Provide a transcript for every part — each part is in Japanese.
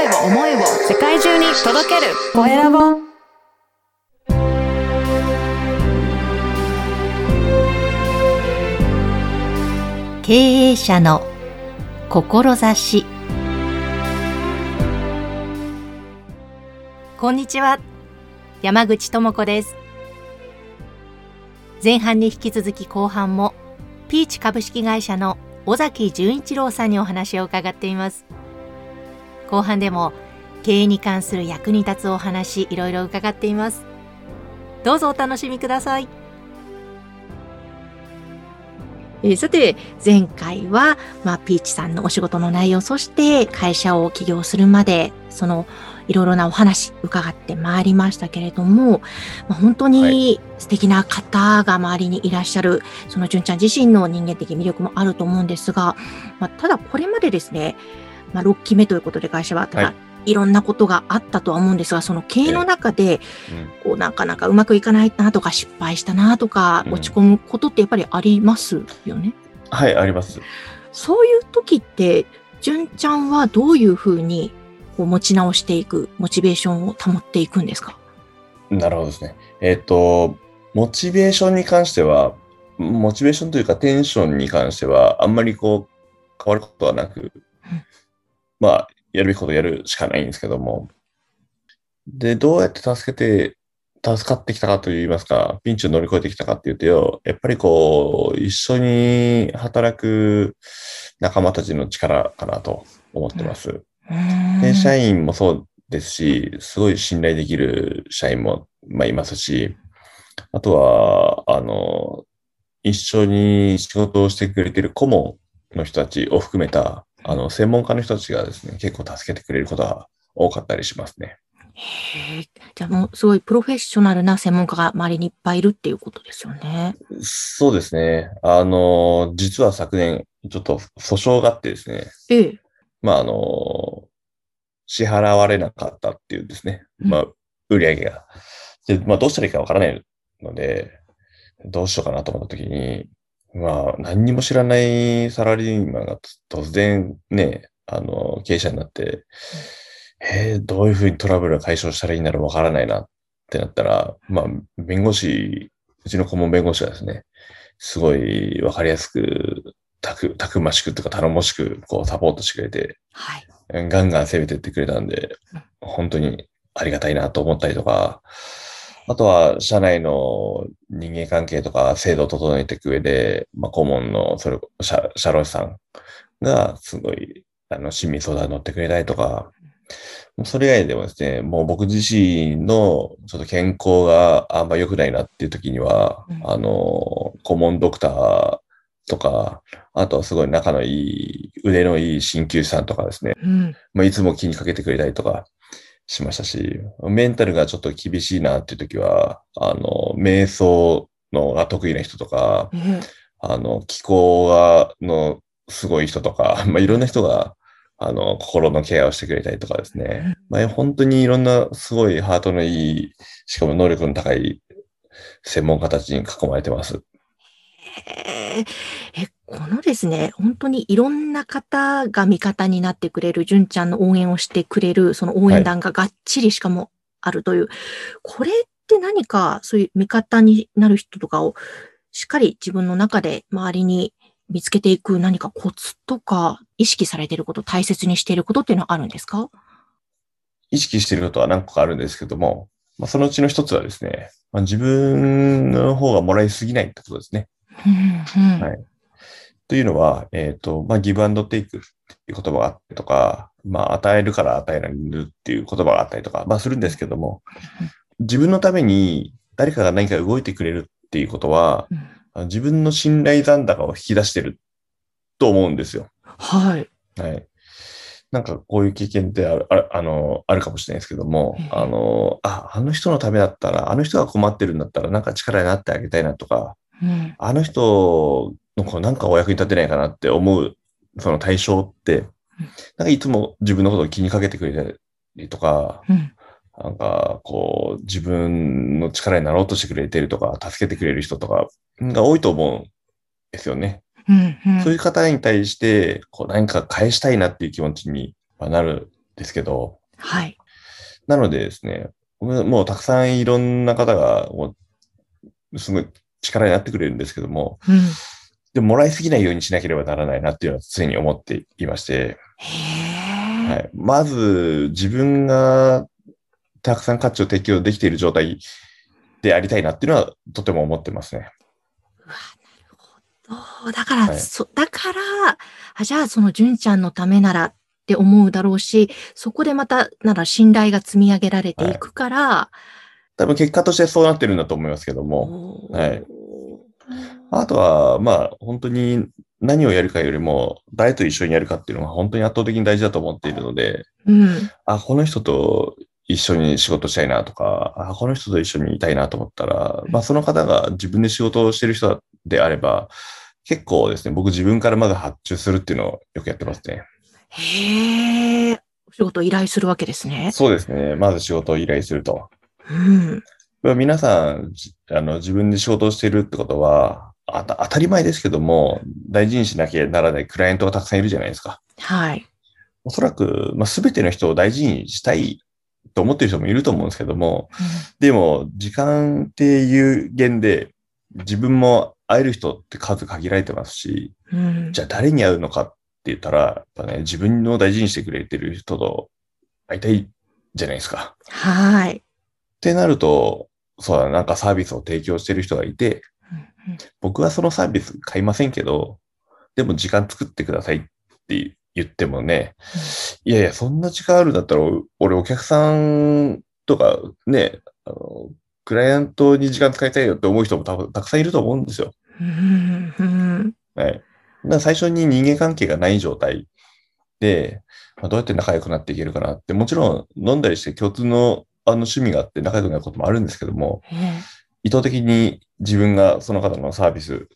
声を思いを世界中に届ける。コエラボ。経営者の志。こんにちは。山口智子です。前半に引き続き後半もピーチ株式会社の尾崎純一郎さんにお話を伺っています。後半でも経営に関する役に立つお話いろいろ伺っています。どうぞお楽しみください。えー、さて前回は、まあ、ピーチさんのお仕事の内容そして会社を起業するまでそのいろいろなお話伺ってまいりましたけれども、まあ、本当に素敵な方が周りにいらっしゃる、はい、その純ちゃん自身の人間的魅力もあると思うんですが、まあ、ただこれまでですね、まあ、6期目ということで会社は、ただ、いろんなことがあったとは思うんですが、その経営の中で、こう、なかなかうまくいかないなとか、失敗したなとか、落ち込むことってやっぱりありますよね？はい、あります。そういう時って、純ちゃんはどういうふうにこう持ち直していく、モチベーションを保っていくんですか？なるほどですね。えっ、ー、と、モチベーションに関しては、モチベーションというかテンションに関しては、あんまりこう、変わることはなく、まあ、やるべきことやるしかないんですけども。で、どうやって助けて、助かってきたかといいますか、ピンチを乗り越えてきたかっていうと、やっぱりこう、一緒に働く仲間たちの力かなと思ってます。で、社員もそうですし、すごい信頼できる社員も、まあ、いますし、あとは、あの、一緒に仕事をしてくれてる顧問の人たちを含めた、あの、専門家の人たちがですね、結構助けてくれることが多かったりしますね。へえ。じゃあもうすごいプロフェッショナルな専門家が周りにいっぱいいるっていうことですよね。そうですね。あの、実は昨年、ちょっと訴訟があってですね。ええ。まあ、あの、支払われなかったっていうですね、まあ、売り上げが。で、まあ、どうしたらいいかわからないので、どうしようかなと思った時に、まあ、何にも知らないサラリーマンが突然ね、あの、経営者になって、えー、どういうふうにトラブルを解消したらいいんだろうわからないなってなったら、まあ、弁護士、うちの顧問弁護士がですね、すごいわかりやすくたく、たくましくとか頼もしく、こう、サポートしてくれて、はい。ガンガン攻めてってくれたんで、本当にありがたいなと思ったりとか、あとは、社内の人間関係とか制度を整えていく上で、まあ、顧問の、それ、社、社労士さんが、すごい、あの、親身相談乗ってくれたりとか、それ以外でもですね、もう僕自身のちょっと健康があんま良くないなっていう時には、うん、あの、顧問ドクターとか、あとはすごい仲のいい、腕のいい鍼灸師さんとかですね、うん、まあ、いつも気にかけてくれたりとかしましたし、メンタルがちょっと厳しいなっていう時は、あの、瞑想のが得意な人とか、うん、あの、気候が、のすごい人とか、まあ、いろんな人が、あの、心のケアをしてくれたりとかですね。まあ、本当にいろんなすごいハートのいい、しかも能力の高い専門家たちに囲まれてます。え、このですね、本当にいろんな方が味方になってくれる、純ちゃんの応援をしてくれる、その応援団ががっちりしかもあるという、はい、これって何かそういう味方になる人とかをしっかり自分の中で周りに見つけていく何かコツとか意識されていること、大切にしていることっていうのはあるんですか？意識していることは何個かあるんですけども、まあ、そのうちの一つはですね、まあ、自分の方がもらいすぎないってことですね。はい。というのは、えっ、ー、と、まあ、ギブアンドテイクっていう言葉があったりとか、まあ、与えるから与えられるっていう言葉があったりとか、まあ、するんですけども、自分のために誰かが何か動いてくれるっていうことは、自分の信頼残高を引き出してると思うんですよ。はい。はい。なんかこういう経験ってある、ああの、あるかもしれないですけども、あの、あ、あの人のためだったら、あの人が困ってるんだったら、なんか力になってあげたいなとか、うん、あの人のこうなんかお役に立てないかなって思う、その対象って、なんかいつも自分のことを気にかけてくれたりとか、うん、なんかこう自分の力になろうとしてくれてるとか、助けてくれる人とかが多いと思うんですよね。うんうん、そういう方に対して、こう何か返したいなっていう気持ちになるんですけど、はい。なのでですね、もうたくさんいろんな方が、もう、すごい力になってくれるんですけども、うん。でももらいすぎないようにしなければならないなっていうのは常に思っていまして。はい、まず自分がたくさん価値を提供できている状態でありたいなっていうのはとても思ってますね。うわなるほど。だから、はい。そ、だから、あじゃあその純ちゃんのためならって思うだろうし、そこでまた、なら信頼が積み上げられていくから、多分結果としてそうなってるんだと思いますけども、はいあとは、まあ、本当に何をやるかよりも、誰と一緒にやるかっていうのが本当に圧倒的に大事だと思っているので、うん。あ、この人と一緒に仕事したいなとか、あ、この人と一緒にいたいなと思ったら、まあ、その方が自分で仕事をしてる人であれば、結構ですね、僕自分からまず発注するっていうのをよくやってますね。へえ。お仕事を依頼するわけですね。そうですね。まず仕事を依頼すると。うん。まあ皆さん、じあの、自分で仕事をしているってことは、あた当たり前ですけども、大事にしなきゃならないクライアントがたくさんいるじゃないですか。はい。おそらく、まあ、全ての人を大事にしたいと思っている人もいると思うんですけども、でも、時間っていう限で、自分も会える人って数限られてますし、うん。じゃあ誰に会うのかって言ったら、やっぱね、自分の大事にしてくれてる人と会いたいじゃないですか。はい。ってなると、そうだ、なんかサービスを提供してる人がいて、うん僕はそのサービス買いませんけど、でも時間作ってくださいって言ってもね、いやいや、そんな時間あるんだったら、俺お客さんとかね、あの、クライアントに時間使いたいよって思う人も多分たくさんいると思うんですよ。はい。だから最初に人間関係がない状態で、まあ、どうやって仲良くなっていけるかなって、もちろん。飲ん。だりして共通のあの趣味があって仲良くなることもあるん。ですけども、ええ意図的に自分がその方のサービス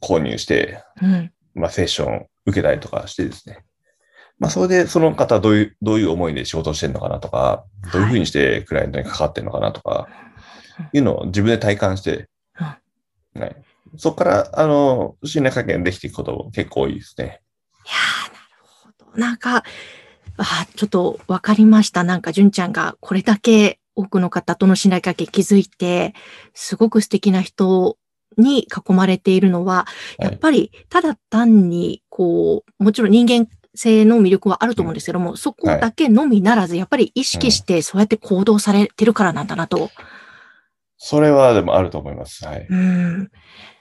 購入して、うん。まあ、セッション受けたりとかしてですね。まあ、それでその方はどういう、どういう思いで仕事をしてるのかなとか、どういうふうにしてクライアントに関わってるのかなとか、いうのを自分で体感して、はい。そこから、あの、信頼関係ができていくことも結構多いですね。いやー、なるほど。なんか、あちょっとわかりました。なんか、純ちゃんがこれだけ多くの方との信頼関係築いて、すごく素敵な人に囲まれているのは、やっぱり、ただ単に、こう、もちろん人間性の魅力はあると思うんですけども、そこだけのみならず、やっぱり意識してそうやって行動されてるからなんだなと。それはでもあると思います。はい。うん。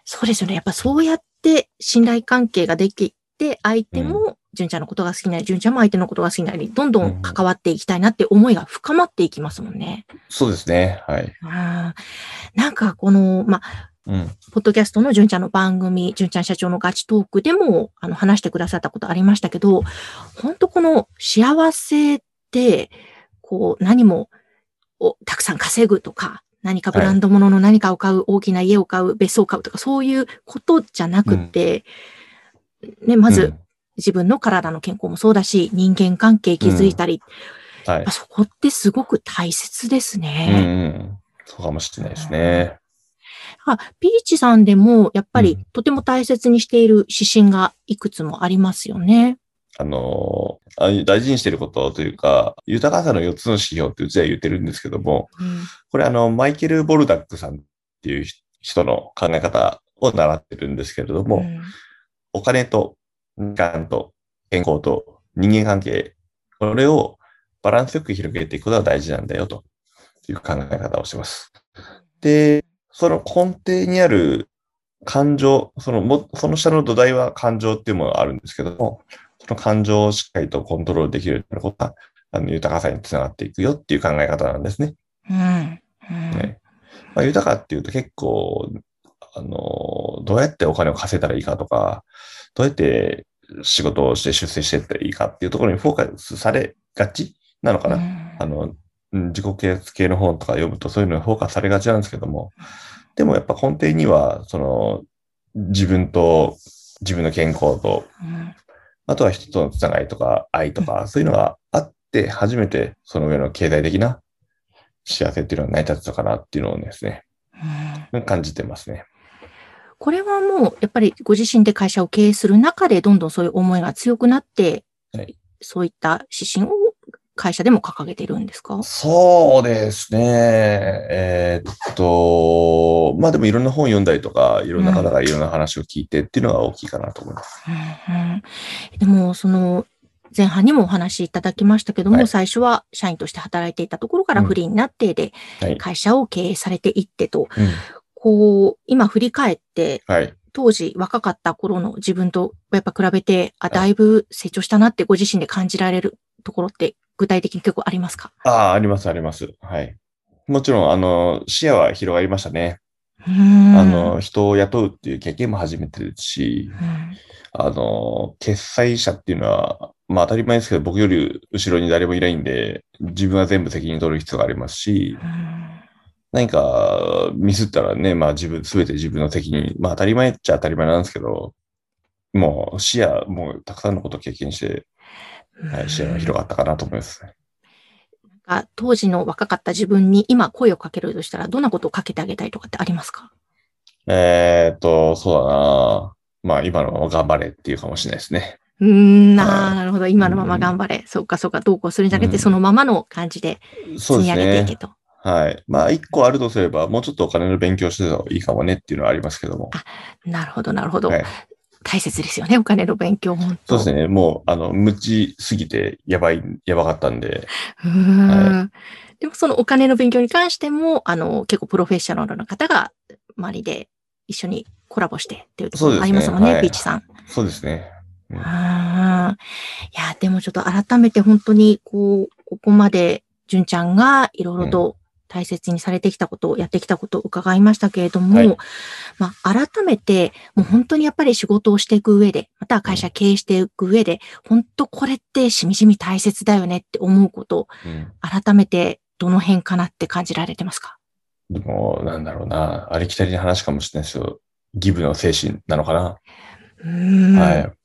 そうですよね。やっぱそうやって信頼関係ができて、相手も純ちゃんのことが好きなり、純ちゃんも相手のことが好きなり、どんどん関わっていきたいなって思いが深まっていきますもんね。そうですね。はい。うん。なんかこの、まあ、うん。ポッドキャストの純ちゃんの番組、純ちゃん社長のガチトークでも、あの、話してくださったことありましたけど、本当この幸せって、こう、何も、をたくさん稼ぐとか、何かブランド物の何かを買う、大きな家を買う、別荘を買うとか、そういうことじゃなくって、ね、まずうん、自分の体の健康もそうだし、人間関係築いたり、はいやっぱ。そこってすごく大切ですうんね。うん。そうかもしれないですね。あピーチさんでも、やっぱりうんとても大切にしている指針がいくつもありますよね。あの大事にしていることというか、豊かさの4つの指標ってうちは言ってるんですけども、これあの、マイケル・ボルダックさんっていう人の考え方を習ってるんですけれども、うんお金と時間と健康と人間関係、これをバランスよく広げていくことが大事なんだよという考え方をしてます。で、その根底にある感情、そのも、その下の土台は感情っていうものがあるんですけども、その感情をしっかりとコントロールできるようになることが、あの、豊かさにつながっていくよっていう考え方なんですね。うんうんねまあ、豊かっていうと結構、あの、どうやってお金を稼いだらいいかとか、どうやって仕事をして出世していったらいいかっていうところにフォーカスされがちなのかな。あの、うん自己啓発系の本とか読むとそういうのにフォーカスされがちなんですけども、でもやっぱ根底には、その、自分と、自分の健康と、うん。あとは人とのつながりとか愛とか、そういうのがあって、初めてその上の経済的な幸せっていうのが成り立つのかなっていうのをですね、うん。感じてますね。これはもう、やっぱりご自身で会社を経営する中で、どんどんそういう思いが強くなって、はい。そういった指針を会社でも掲げてるんですか？そうですね。えーっと、まあでもいろんな本読んだりとか、いろんな方がいろんな話を聞いてっていうのが大きいかなと思います。うんうん。でも、その、前半にもお話しいただきましたけども、はい。最初は社員として働いていたところからフリーになってで、はい。会社を経営されていってと、うんこう、今振り返って、はい。当時若かった頃の自分とやっぱ比べて、あ、いだいぶ成長したなってご自身で感じられるところって具体的に結構ありますか？ああ、あります、あります。はい。もちろん、あの、視野は広がりましたね。あの、人を雇うっていう経験も初めてですし、うんあの、決済者っていうのは、まあ当たり前ですけど、僕より後ろに誰もいないんで、自分は全部責任取る必要がありますし、うん何かミスったらね、まあ自分、すべて自分の責任、まあ当たり前っちゃ当たり前なんですけど、もう視野、もうたくさんのことを経験して、はい、視野が広がったかなと思いますね。が当時の若かった自分に今声をかけるとしたら、どんなことをかけてあげたいとかってありますか？えーっと、そうだなまあ今のまま頑張れっていうかもしれないですね。うーん、なるほど。今のまま頑張れ。そうか、そうか、どうこうするんじゃなくて、うんそのままの感じでそうです積み上げていけね。と。はい。まあ一個あるとすれば、もうちょっとお金の勉強してた方がいいかもねっていうのはありますけども。なるほど、なるほど。はい大切ですよね、お金の勉強、本当そうですね。もう、あの、無知すぎてやばい、やばかったんで。うーんはでもそのお金の勉強に関しても、あの、結構プロフェッショナルな方が周りで一緒にコラボしてっていうところもありますもんね、ねはいピーチさん。そうですね。うーんいや、でもちょっと改めて本当に、こう、ここまで、純ちゃんがいろいろと大切にされてきたことを、やってきたことを伺いましたけれども、はいまあ、改めて、もう本当にやっぱり仕事をしていく上で、または会社経営していく上で、本当これってしみじみ大切だよねって思うこと、うん。改めてどの辺かなって感じられてますか？でも、なんだろうな。ありきたりな話かもしれないですよ。ギブの精神なのかな。はいい。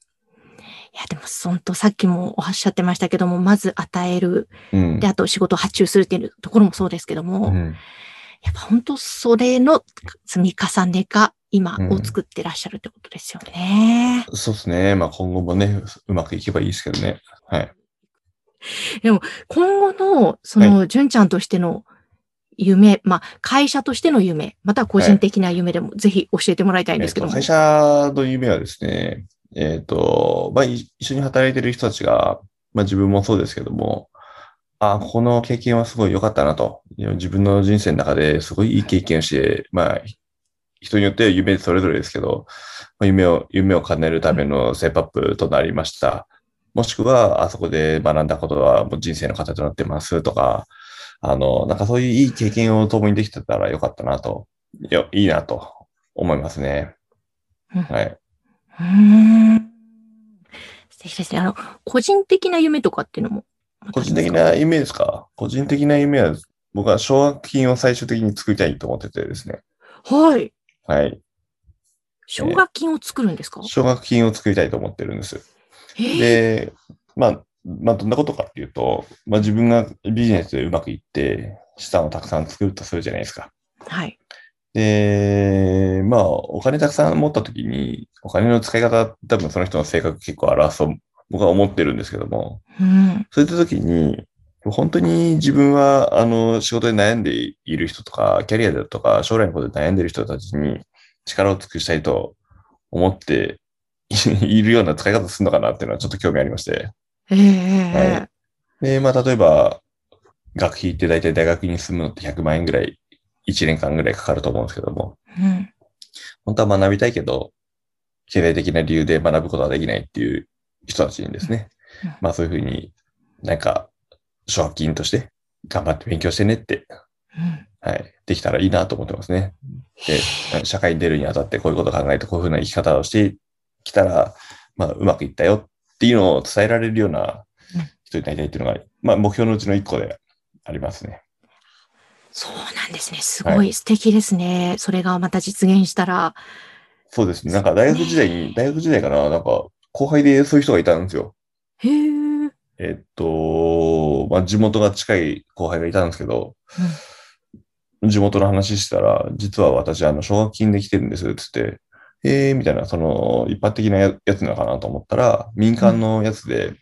や、でも、本当さっきもおっしゃってましたけども、まず与える。うんで、。あと仕事を発注するっていうところもそうですけども、うんやっぱ本当それの積み重ねが今うんを作ってらっしゃるってことですよね。そうですね。まあ今後もね、うまくいけばいいですけどね。はい。今後の、その、純ちゃんとしての夢、まあ、会社としての夢、または個人的な夢でも、ぜひ教えてもらいたいんですけども。えっと会社の夢はですね、えっ、と、まあ、い一緒に働いてる人たちが、まあ自分もそうですけども、あ、この経験はすごい良かったなと。自分の人生の中ですごいいい経験をして、まあ、人によって夢それぞれですけど、まあ、夢を、夢を叶えるためのステップアップとなりました。もしくは、あそこで学んだことはもう人生の糧となってますとか、あの、なんかそういういい経験を共にできてたらよかったなと、いや、いいなと思いますね。うんはい。うーん。素敵ですね。あの、個人的な夢とかっていうのも個人。的な夢ですか？個人的な夢は、僕は奨学金を最終的に作りたいと思っててですね。はい。はい。奨学金を作るんですか、奨学金を作りたいと思ってるんです。えーで、まあ、まあ、どんなことかっていうと、まあ自分がビジネスでうまくいって、資産をたくさん作るとするじゃないですか。はい。で、まあ、お金たくさん持ったときに、お金の使い方、多分その人の性格結構表すと僕は思ってるんですけども、うん。そういったときに、本当に自分は、あの、仕事で悩んでいる人とか、キャリアだとか、将来のことで悩んでいる人たちに力を尽くしたいと思っているような使い方するのかなっていうのはちょっと興味ありまして。ええはいで、まあ、例えば、学費って大体大学に住むのって100万円ぐらい、1年間ぐらいかかると思うんですけども、うん。本当は学びたいけど、経済的な理由で学ぶことができないっていう人たちにですねうん、まあそういうふうになんか、奨学金として頑張って勉強してねって、うんはい、できたらいいなと思ってますね。で、社会に出るにあたってこういうことを考えてこういうふうな生き方をしてきたら、まあうまくいったよっていうのを伝えられるようなうん人になりたいっていうのが、まあ目標のうちの一個でありますね。そうなんですね。すごい素敵ですね。それがまた実現したら。そうですね。なんか大学時代に、大学時代かな、なんか後輩でそういう人がいたんですよ。へえ。えっと、まあ、地元が近い後輩がいたんですけど、地元の話したら、実は私、あの、奨学金で来てるんです、つって、えー、みたいな、その、一般的なややつなのかなと思ったら、民間のやつで、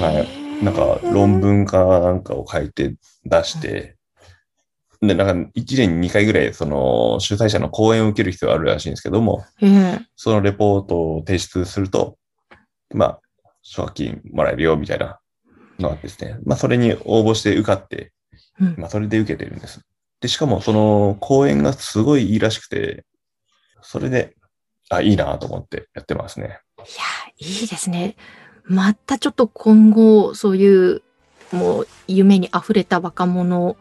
はいなんか論文かなんかを書いて出して、で、なんか1年に2回ぐらい、その主催者の講演を受ける必要があるらしいんですけども、ええそのレポートを提出すると、まあ、奨学金もらえるよ、みたいなのがあってですね。まあ、それに応募して受かって、うんまあ、それで受けてるんです。で、しかも、その講演がすごいいいらしくて、それで、あ、いいなと思ってやってますね。いや、いいですね。またちょっと今後、そういう、もう、夢に溢れた若者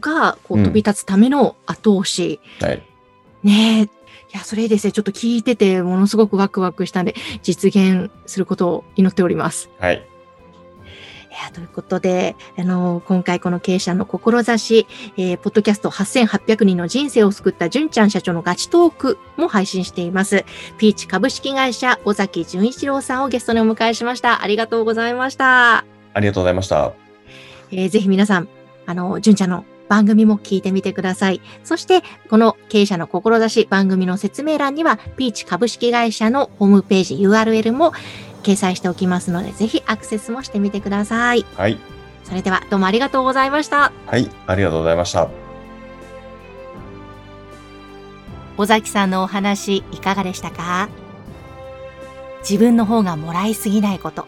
が、こう、うん飛び立つための後押し。はい。ねえ。いや、それですね。ちょっと聞いてて、ものすごくワクワクしたんで、実現することを祈っております。はい。いやということで、あの、今回この経営者の志、えーポッドキャスト8800人の人生を救った純ちゃん社長のガチトークも配信しています。ピーチ株式会社尾崎純一郎さんをゲストにお迎えしました。ありがとうございました。ありがとうございました。えーぜひ皆さん、あの、純ちゃんの番組も聞いてみてください。そして、この経営者の志番組の説明欄には、ピーチ株式会社のホームページ URL も掲載しておきますので、ぜひアクセスもしてみてください。はい。それではどうもありがとうございました。はい。ありがとうございました。尾崎さんのお話いかがでしたか？自分の方がもらいすぎないこと。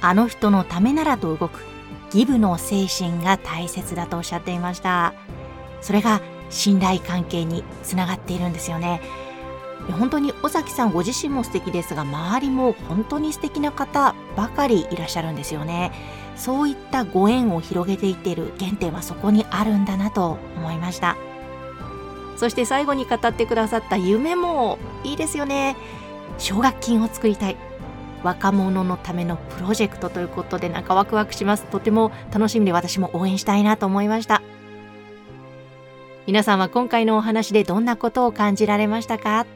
あの人のためならと動くギブの精神が大切だとおっしゃっていました。それが信頼関係につながっているんですよね。本当に尾崎さんご自身も素敵ですが周りも本当に素敵な方ばかりいらっしゃるんですよね。そういったご縁を広げていっている原点はそこにあるんだなと思いました。そして最後に語ってくださった夢もいいですよね。奨学金を作りたい。若者のためのプロジェクトということでなんかワクワクします。とても楽しみで私も応援したいなと思いました。皆さんは今回のお話でどんなことを感じられましたか？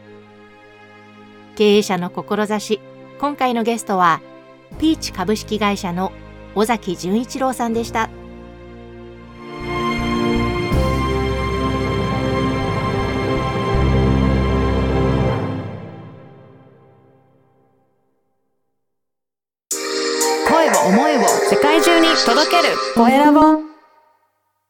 経営者の志。今回のゲストはピーチ株式会社の尾崎純一郎さんでした。声を思いを世界中に届けるコエラボ